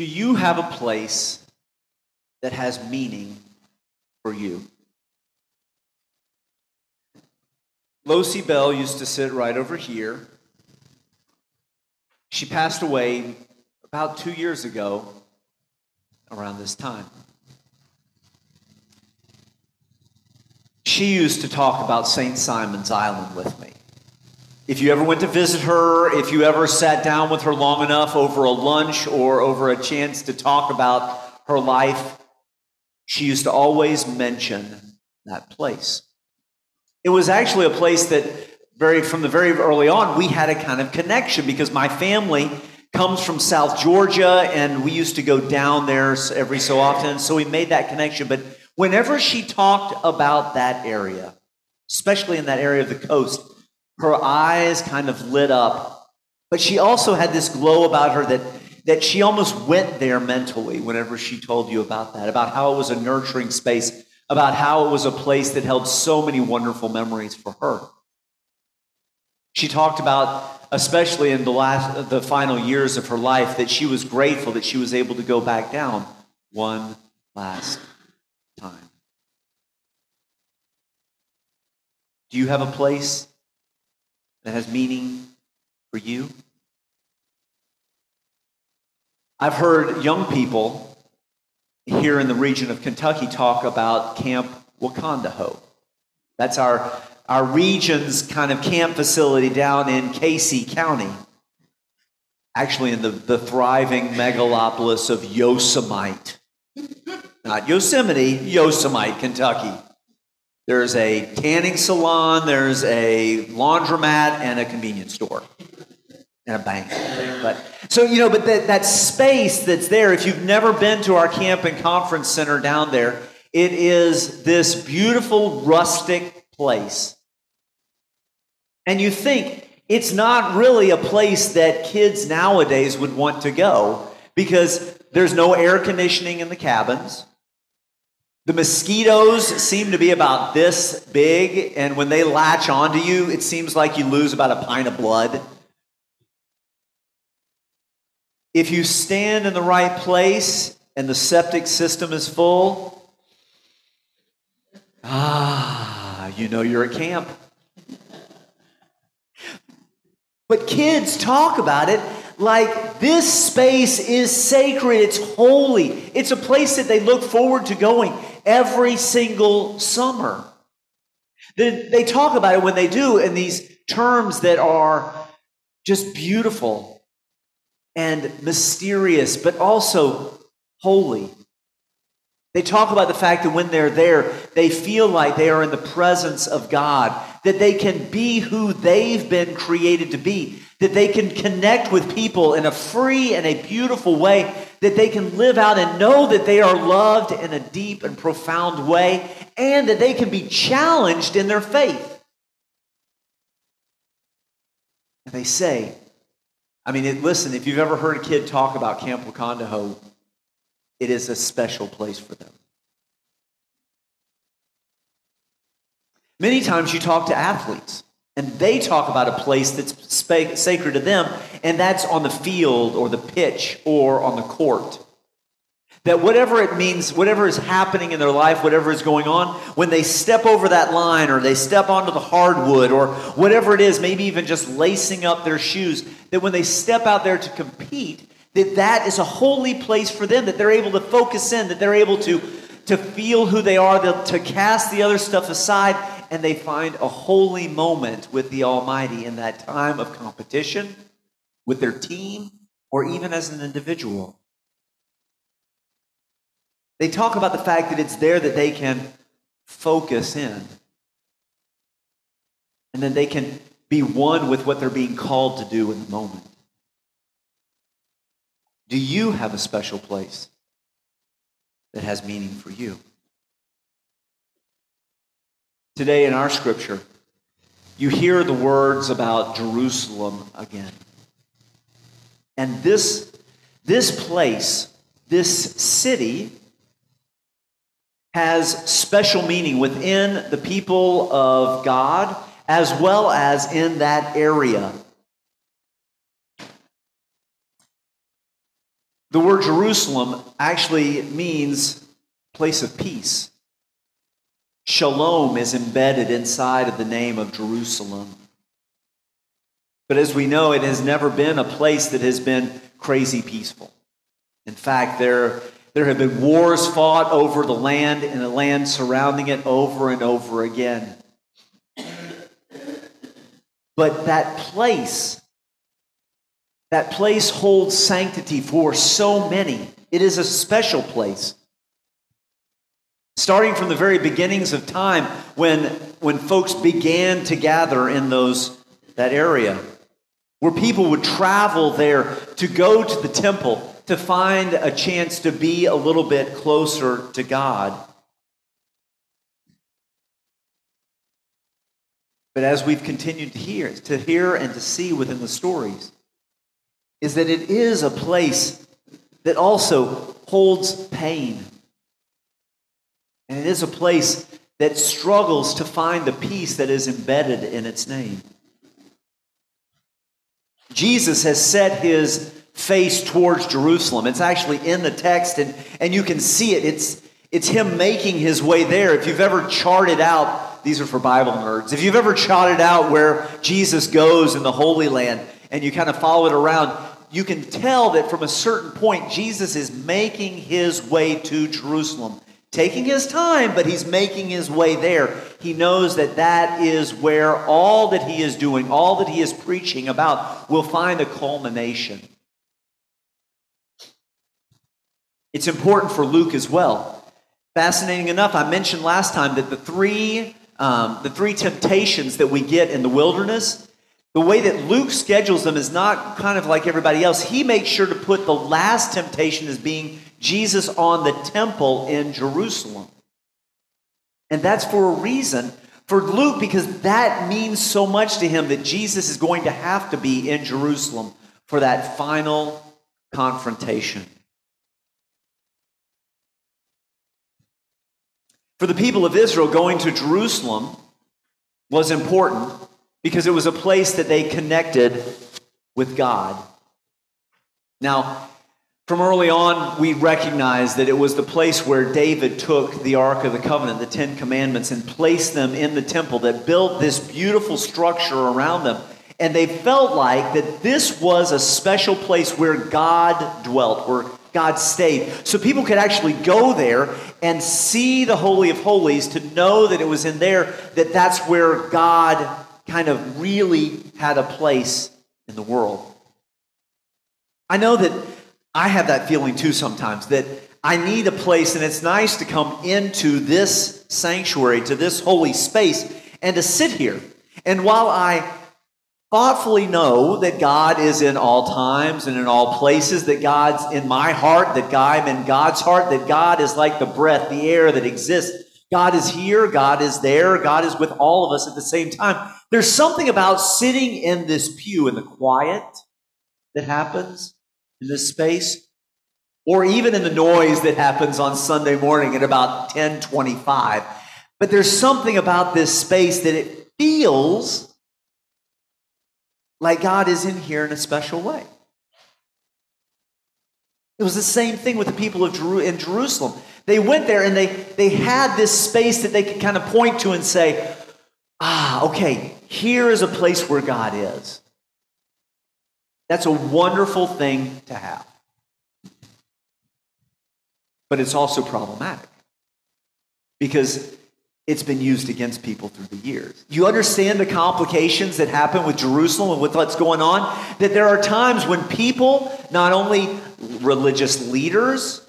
Do you have a place that has meaning for you? Losie Bell used to sit right over here. She passed away about two years ago around this time. She used to talk about St. Simons Island with me. If you ever went to visit her, if you ever sat down with her long enough over a lunch or over a chance to talk about her life, she used to always mention that place. It was actually a place that very from the very early on we had a kind of connection because my family comes from South Georgia and we used to go down there every so often so we made that connection but whenever she talked about that area especially in that area of the coast her eyes kind of lit up but she also had this glow about her that that she almost went there mentally whenever she told you about that about how it was a nurturing space about how it was a place that held so many wonderful memories for her. She talked about, especially in the last, the final years of her life, that she was grateful that she was able to go back down one last time. Do you have a place that has meaning for you? I've heard young people here in the region of Kentucky talk about Camp Wakondaho. That's our, our region's kind of camp facility down in Casey County. Actually, in the, the thriving megalopolis of Yosemite. Not Yosemite, Yosemite, Kentucky. There's a tanning salon, there's a laundromat, and a convenience store and a bank. But so you know, but that, that space that's there, if you've never been to our camp and conference center down there, it is this beautiful rustic place. And you think it's not really a place that kids nowadays would want to go because there's no air conditioning in the cabins. The mosquitoes seem to be about this big, and when they latch onto you, it seems like you lose about a pint of blood. If you stand in the right place and the septic system is full, ah, you know you're at camp. But kids talk about it like this space is sacred, it's holy, it's a place that they look forward to going every single summer. They, talk about it when they do in these terms that are just beautiful and mysterious, but also holy. They talk about the fact that when they're there, they feel like they are in the presence of God, that they can be who they've been created to be, that they can connect with people in a free and a beautiful way, that they can live out and know that they are loved in a deep and profound way, and that they can be challenged in their faith. And they say, I mean, listen, if you've ever heard a kid talk about Camp Wakondaho, it is a special place for them. Many times you talk to athletes, and they talk about a place that's sacred to them, and that's on the field or the pitch or on the court. That whatever it means, whatever is happening in their life, whatever is going on, when they step over that line or they step onto the hardwood or whatever it is, maybe even just lacing up their shoes, that when they step out there to compete, that that is a holy place for them, that they're able to focus in, that they're able to, to feel who they are, to cast the other stuff aside, and they find a holy moment with the Almighty in that time of competition, with their team, or even as an individual. They talk about the fact that it's there that they can focus in. And then they can be one with what they're being called to do in the moment. Do you have a special place that has meaning for you? Today in our scripture, you hear the words about Jerusalem again. And this, this place, this city, has special meaning within the people of God as well as in that area. The word Jerusalem actually means place of peace. Shalom is embedded inside of the name of Jerusalem. But as we know, it has never been a place that has been crazy peaceful. In fact, there, there have been wars fought over the land and the land surrounding it over and over again. But that place, that place holds sanctity for so many. It is a special place. Starting from the very beginnings of time when, when folks began to gather in those, that area where people would travel there to go to the temple to find a chance to be a little bit closer to God. But as we've continued to hear, to hear and to see within the stories, is that it is a place that also holds pain. And it is a place that struggles to find the peace that is embedded in its name. Jesus has set his face towards Jerusalem. It's actually in the text, and, and you can see it. It's, it's him making his way there. If you've ever charted out, these are for Bible nerds, if you've ever charted out where Jesus goes in the Holy Land and you kind of follow it around, you can tell that from a certain point, Jesus is making his way to Jerusalem taking his time, but he's making his way there. He knows that that is where all that he is doing, all that he is preaching about, will find a culmination. It's important for Luke as well. Fascinating enough, I mentioned last time that the three, um, the three temptations that we get in the wilderness, the way that Luke schedules them is not kind of like everybody else. He makes sure to put the last temptation as being Jesus on the temple in Jerusalem. And that's for a reason. For Luke, because that means so much to him that Jesus is going to have to be in Jerusalem for that final confrontation. For the people of Israel, going to Jerusalem was important because it was a place that they connected with God. Now, from early on, we recognize that it was the place where David took the Ark of the Covenant, the Ten Commandments, and placed them in the temple that built this beautiful structure around them. And they felt like that this was a special place where God dwelt, where God stayed. So people could actually go there and see the Holy of Holies to know that it was in there, that that's where God kind of really had a place in the world. I know that I have that feeling too sometimes that I need a place, and it's nice to come into this sanctuary, to this holy space, and to sit here. And while I thoughtfully know that God is in all times and in all places, that God's in my heart, that I'm in God's heart, that God is like the breath, the air that exists. God is here, God is there, God is with all of us at the same time. There's something about sitting in this pew in the quiet that happens in this space, or even in the noise that happens on Sunday morning at about 1025. But there's something about this space that it feels like God is in here in a special way. It was the same thing with the people of Jeru- in Jerusalem. They went there and they, they had this space that they could kind of point to and say, ah, okay, here is a place where God is. That's a wonderful thing to have. But it's also problematic because it's been used against people through the years. You understand the complications that happen with Jerusalem and with what's going on? That there are times when people, not only religious leaders,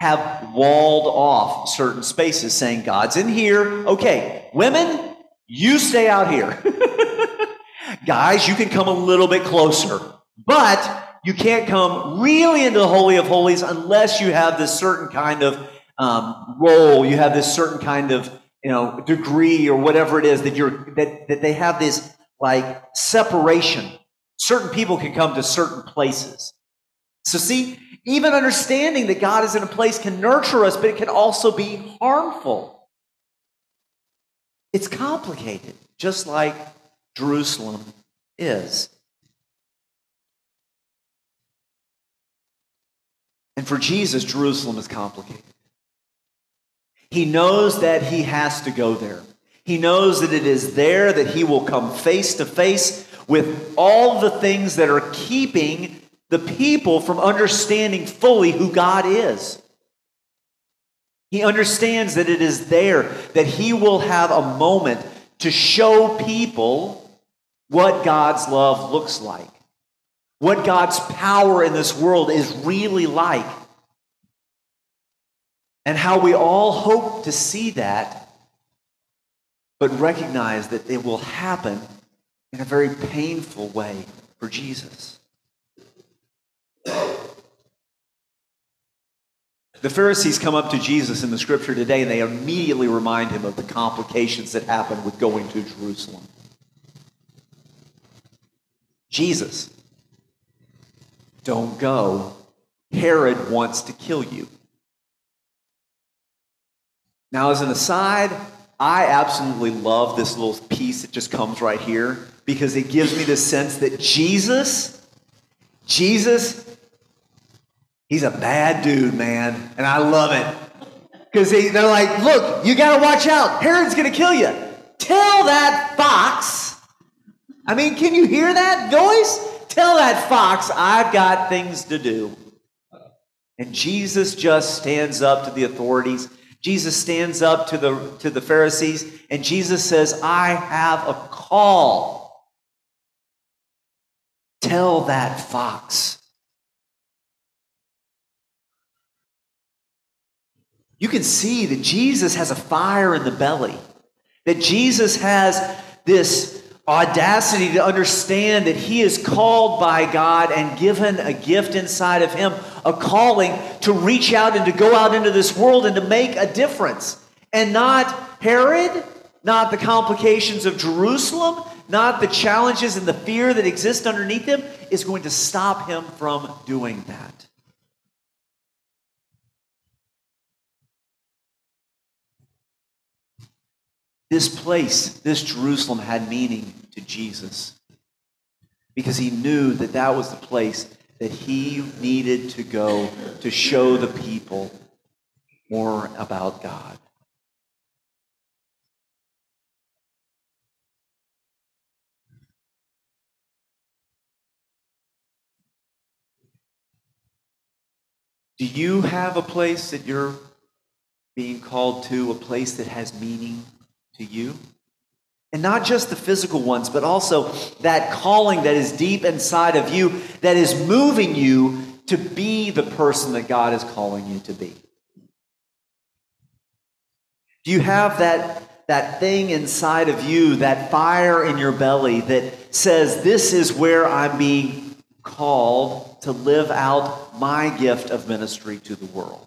have walled off certain spaces saying, God's in here. Okay, women, you stay out here. Guys, you can come a little bit closer. But you can't come really into the Holy of Holies unless you have this certain kind of um, role, you have this certain kind of you know degree or whatever it is that you're that, that they have this like separation. Certain people can come to certain places. So see, even understanding that God is in a place can nurture us, but it can also be harmful. It's complicated, just like Jerusalem is. And for Jesus, Jerusalem is complicated. He knows that he has to go there. He knows that it is there that he will come face to face with all the things that are keeping the people from understanding fully who God is. He understands that it is there that he will have a moment to show people what God's love looks like, what God's power in this world is really like, and how we all hope to see that, but recognize that it will happen in a very painful way for Jesus. The Pharisees come up to Jesus in the scripture today and they immediately remind him of the complications that happened with going to Jerusalem. Jesus, don't go. Herod wants to kill you. Now, as an aside, I absolutely love this little piece that just comes right here because it gives me the sense that Jesus, Jesus He's a bad dude, man, and I love it. Because they're like, look, you got to watch out. Herod's going to kill you. Tell that fox. I mean, can you hear that voice? Tell that fox, I've got things to do. And Jesus just stands up to the authorities. Jesus stands up to the, to the Pharisees, and Jesus says, I have a call. Tell that fox. you can see that Jesus has a fire in the belly, that Jesus has this audacity to understand that he is called by God and given a gift inside of him, a calling to reach out and to go out into this world and to make a difference. And not Herod, not the complications of Jerusalem, not the challenges and the fear that exist underneath him, is going to stop him from doing that. This place, this Jerusalem, had meaning to Jesus because he knew that that was the place that he needed to go to show the people more about God. Do you have a place that you're being called to, a place that has meaning? to you. And not just the physical ones, but also that calling that is deep inside of you that is moving you to be the person that God is calling you to be. Do you have that, that thing inside of you, that fire in your belly that says, This is where I'm being called to live out my gift of ministry to the world?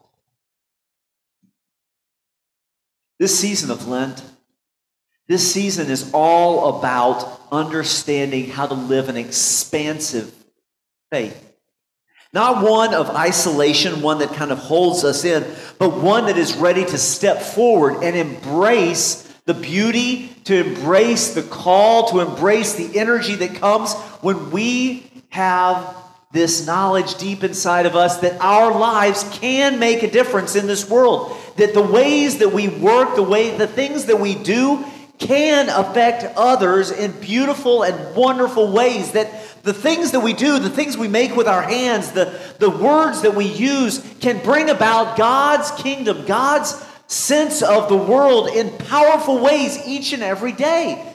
This season of Lent, this season is all about understanding how to live an expansive faith. Not one of isolation, one that kind of holds us in, but one that is ready to step forward and embrace the beauty, to embrace the call, to embrace the energy that comes when we have this knowledge deep inside of us that our lives can make a difference in this world. That the ways that we work, the way the things that we do can affect others in beautiful and wonderful ways. That the things that we do, the things we make with our hands, the, the words that we use can bring about God's kingdom, God's sense of the world in powerful ways each and every day.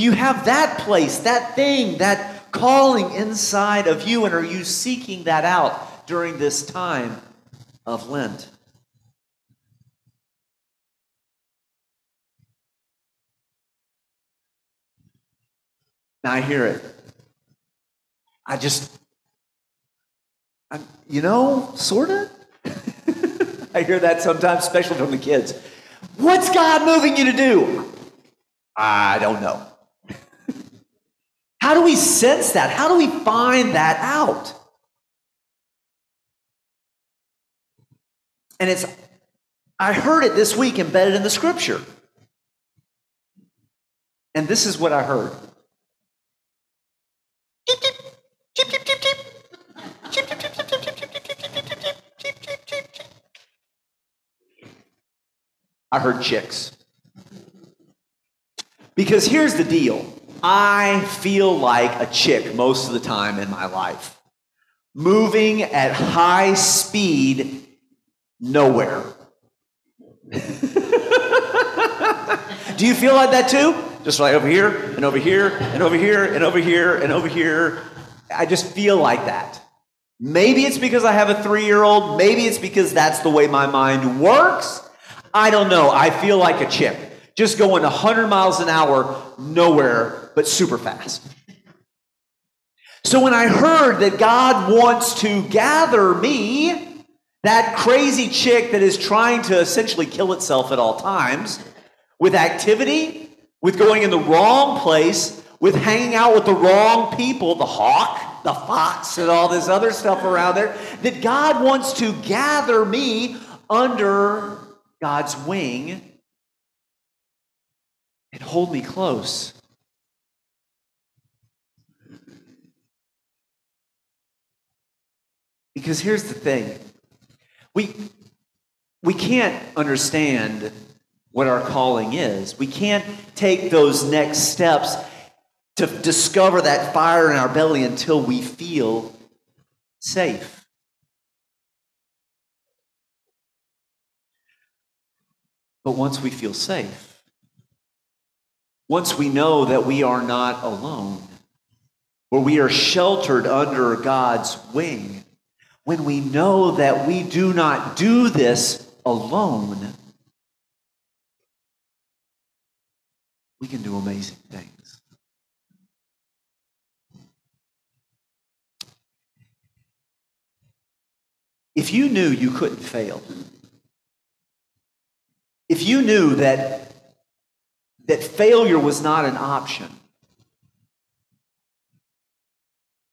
Do you have that place, that thing, that calling inside of you, and are you seeking that out during this time of Lent? Now I hear it. I just, I'm, you know, sort of. I hear that sometimes, especially from the kids. What's God moving you to do? I don't know. How do we sense that? How do we find that out? And it's, I heard it this week embedded in the scripture. And this is what I heard. I heard chicks. Because here's the deal I feel like a chick most of the time in my life, moving at high speed nowhere. Do you feel like that too? Just like over here and over here and over here and over here and over here. I just feel like that. Maybe it's because I have a three year old. Maybe it's because that's the way my mind works. I don't know. I feel like a chick, just going 100 miles an hour, nowhere, but super fast. So when I heard that God wants to gather me, that crazy chick that is trying to essentially kill itself at all times, with activity, with going in the wrong place, with hanging out with the wrong people, the hawk, the fox, and all this other stuff around there, that God wants to gather me under God's wing and hold me close. Because here's the thing we, we can't understand what our calling is. We can't take those next steps to discover that fire in our belly until we feel safe. But once we feel safe, once we know that we are not alone, where we are sheltered under God's wing, when we know that we do not do this alone, we can do amazing things. If you knew you couldn't fail, if you knew that, that failure was not an option,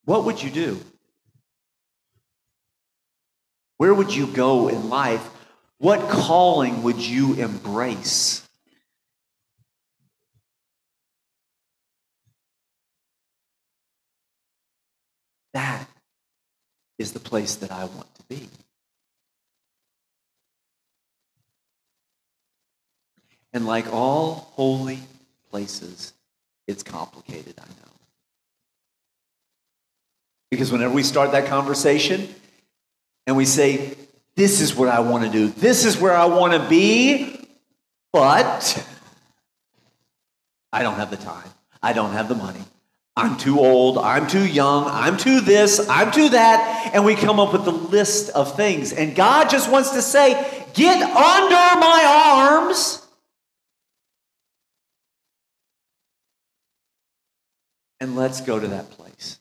what would you do? Where would you go in life? What calling would you embrace? That is the place that I want to be. And like all holy places, it's complicated, I know. Because whenever we start that conversation and we say, This is what I want to do, this is where I want to be, but I don't have the time, I don't have the money, I'm too old, I'm too young, I'm too this, I'm too that, and we come up with a list of things. And God just wants to say, Get under my arms. And let's go to that place.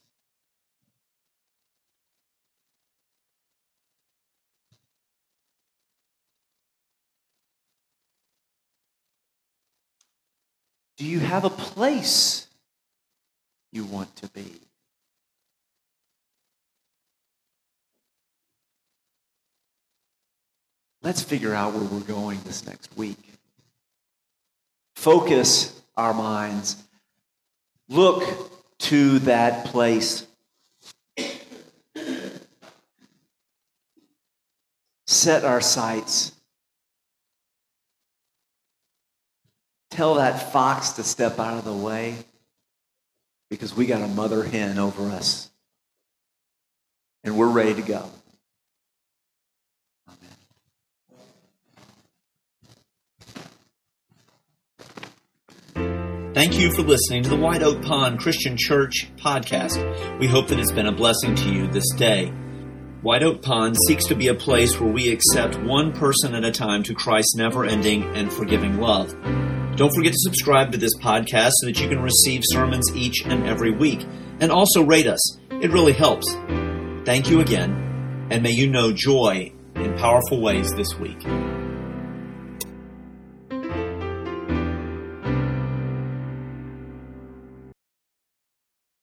Do you have a place you want to be. Let's figure out where we're going this next week. Focus our minds. Look to that place. Set our sights. Tell that fox to step out of the way because we got a mother hen over us. And we're ready to go. Thank you for listening to the White Oak Pond Christian Church podcast. We hope that it's been a blessing to you this day. White Oak Pond seeks to be a place where we accept one person at a time to Christ's never ending and forgiving love. Don't forget to subscribe to this podcast so that you can receive sermons each and every week. And also rate us. It really helps. Thank you again, and may you know joy in powerful ways this week.